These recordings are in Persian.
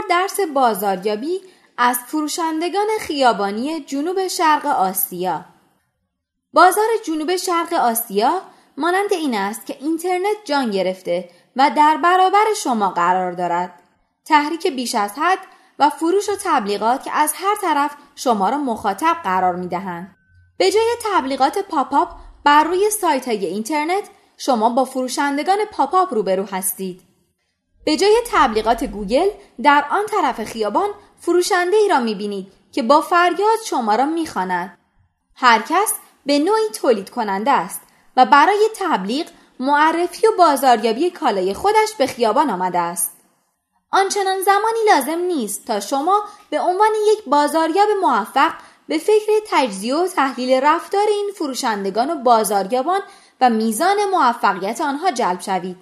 چهار درس بازاریابی از فروشندگان خیابانی جنوب شرق آسیا بازار جنوب شرق آسیا مانند این است که اینترنت جان گرفته و در برابر شما قرار دارد تحریک بیش از حد و فروش و تبلیغات که از هر طرف شما را مخاطب قرار می دهند. به جای تبلیغات پاپاپ بر روی سایت های اینترنت شما با فروشندگان پاپاپ روبرو هستید. به جای تبلیغات گوگل در آن طرف خیابان فروشنده ای را می بینید که با فریاد شما را می خاند. هر کس به نوعی تولید کننده است و برای تبلیغ معرفی و بازاریابی کالای خودش به خیابان آمده است. آنچنان زمانی لازم نیست تا شما به عنوان یک بازاریاب موفق به فکر تجزیه و تحلیل رفتار این فروشندگان و بازاریابان و میزان موفقیت آنها جلب شوید.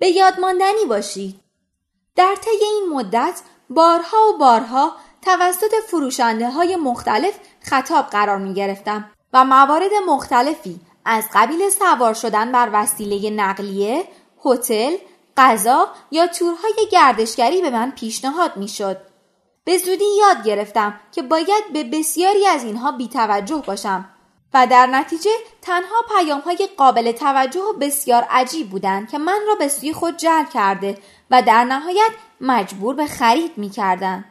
به یاد ماندنی باشید. در طی این مدت بارها و بارها توسط فروشنده های مختلف خطاب قرار می گرفتم و موارد مختلفی از قبیل سوار شدن بر وسیله نقلیه، هتل، غذا یا تورهای گردشگری به من پیشنهاد می شد. به زودی یاد گرفتم که باید به بسیاری از اینها بیتوجه باشم و در نتیجه تنها پیام های قابل توجه و بسیار عجیب بودند که من را به سوی خود جلب کرده و در نهایت مجبور به خرید می کردن.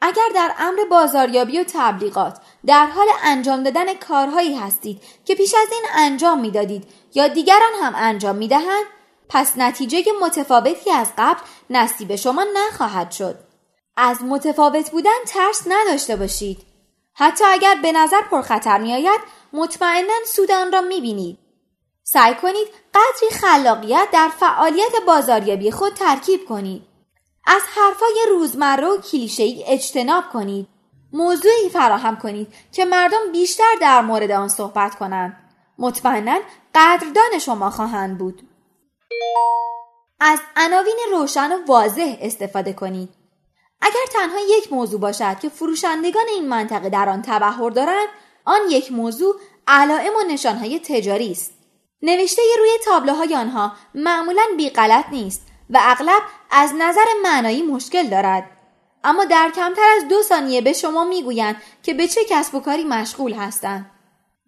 اگر در امر بازاریابی و تبلیغات در حال انجام دادن کارهایی هستید که پیش از این انجام می دادید یا دیگران هم انجام می دهند پس نتیجه متفاوتی از قبل نصیب شما نخواهد شد. از متفاوت بودن ترس نداشته باشید. حتی اگر به نظر پرخطر می آید مطمئنا سود آن را می بینید. سعی کنید قدری خلاقیت در فعالیت بازاریابی خود ترکیب کنید. از حرفای روزمره و کلیشه‌ای اجتناب کنید. موضوعی فراهم کنید که مردم بیشتر در مورد آن صحبت کنند. مطمئنا قدردان شما خواهند بود. از عناوین روشن و واضح استفاده کنید. اگر تنها یک موضوع باشد که فروشندگان این منطقه در آن تبهر دارند آن یک موضوع علائم و نشانهای تجاری است. نوشته روی تابلوهای آنها معمولا بی غلط نیست و اغلب از نظر معنایی مشکل دارد. اما در کمتر از دو ثانیه به شما می‌گویند که به چه کسب و کاری مشغول هستند.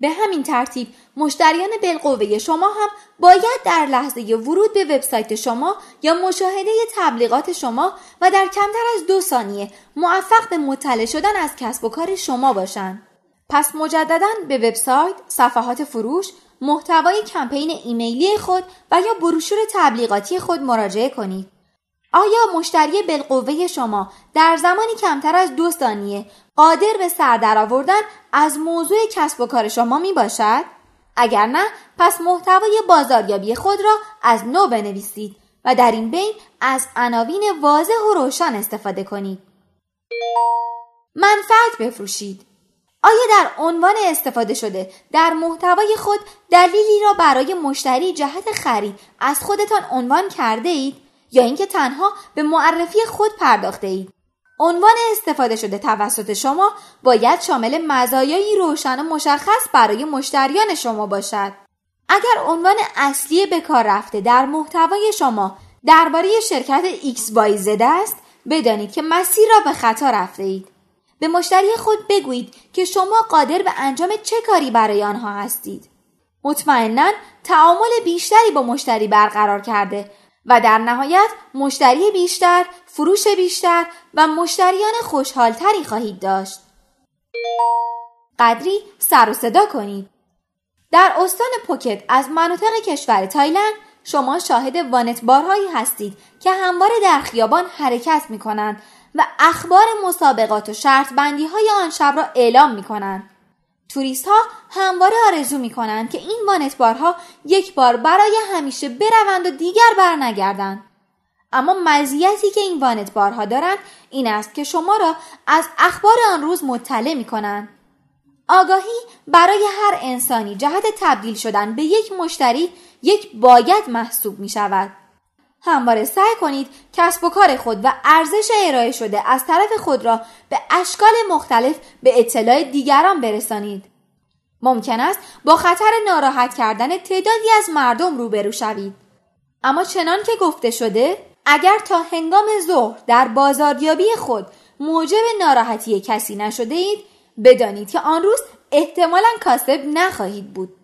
به همین ترتیب مشتریان بالقوه شما هم باید در لحظه ورود به وبسایت شما یا مشاهده تبلیغات شما و در کمتر از دو ثانیه موفق به مطلع شدن از کسب و کار شما باشند. پس مجددا به وبسایت، صفحات فروش، محتوای کمپین ایمیلی خود و یا بروشور تبلیغاتی خود مراجعه کنید. آیا مشتری بالقوه شما در زمانی کمتر از دو ثانیه قادر به سر درآوردن از موضوع کسب و کار شما می باشد؟ اگر نه پس محتوای بازاریابی خود را از نو بنویسید و در این بین از عناوین واضح و روشن استفاده کنید. منفعت بفروشید. آیا در عنوان استفاده شده در محتوای خود دلیلی را برای مشتری جهت خرید از خودتان عنوان کرده اید یا اینکه تنها به معرفی خود پرداخته اید؟ عنوان استفاده شده توسط شما باید شامل مزایایی روشن و مشخص برای مشتریان شما باشد. اگر عنوان اصلی به کار رفته در محتوای شما درباره شرکت XYZ است بدانید که مسیر را به خطا رفته اید. به مشتری خود بگویید که شما قادر به انجام چه کاری برای آنها هستید. مطمئنا تعامل بیشتری با مشتری برقرار کرده و در نهایت مشتری بیشتر، فروش بیشتر و مشتریان خوشحالتری خواهید داشت. قدری سر و صدا کنید. در استان پوکت از مناطق کشور تایلند شما شاهد وانت بارهایی هستید که همواره در خیابان حرکت می کنند و اخبار مسابقات و شرط بندی های آن شب را اعلام می کنند. توریست ها همواره آرزو می کنند که این وانتبارها یک بار برای همیشه بروند و دیگر برنگردند. اما مزیتی که این وانت بارها دارند این است که شما را از اخبار آن روز مطلع می کنند. آگاهی برای هر انسانی جهت تبدیل شدن به یک مشتری یک باید محسوب می شود. همواره سعی کنید کسب و کار خود و ارزش ارائه شده از طرف خود را به اشکال مختلف به اطلاع دیگران برسانید. ممکن است با خطر ناراحت کردن تعدادی از مردم روبرو شوید. اما چنان که گفته شده اگر تا هنگام ظهر در بازاریابی خود موجب ناراحتی کسی نشده اید بدانید که آن روز احتمالا کاسب نخواهید بود.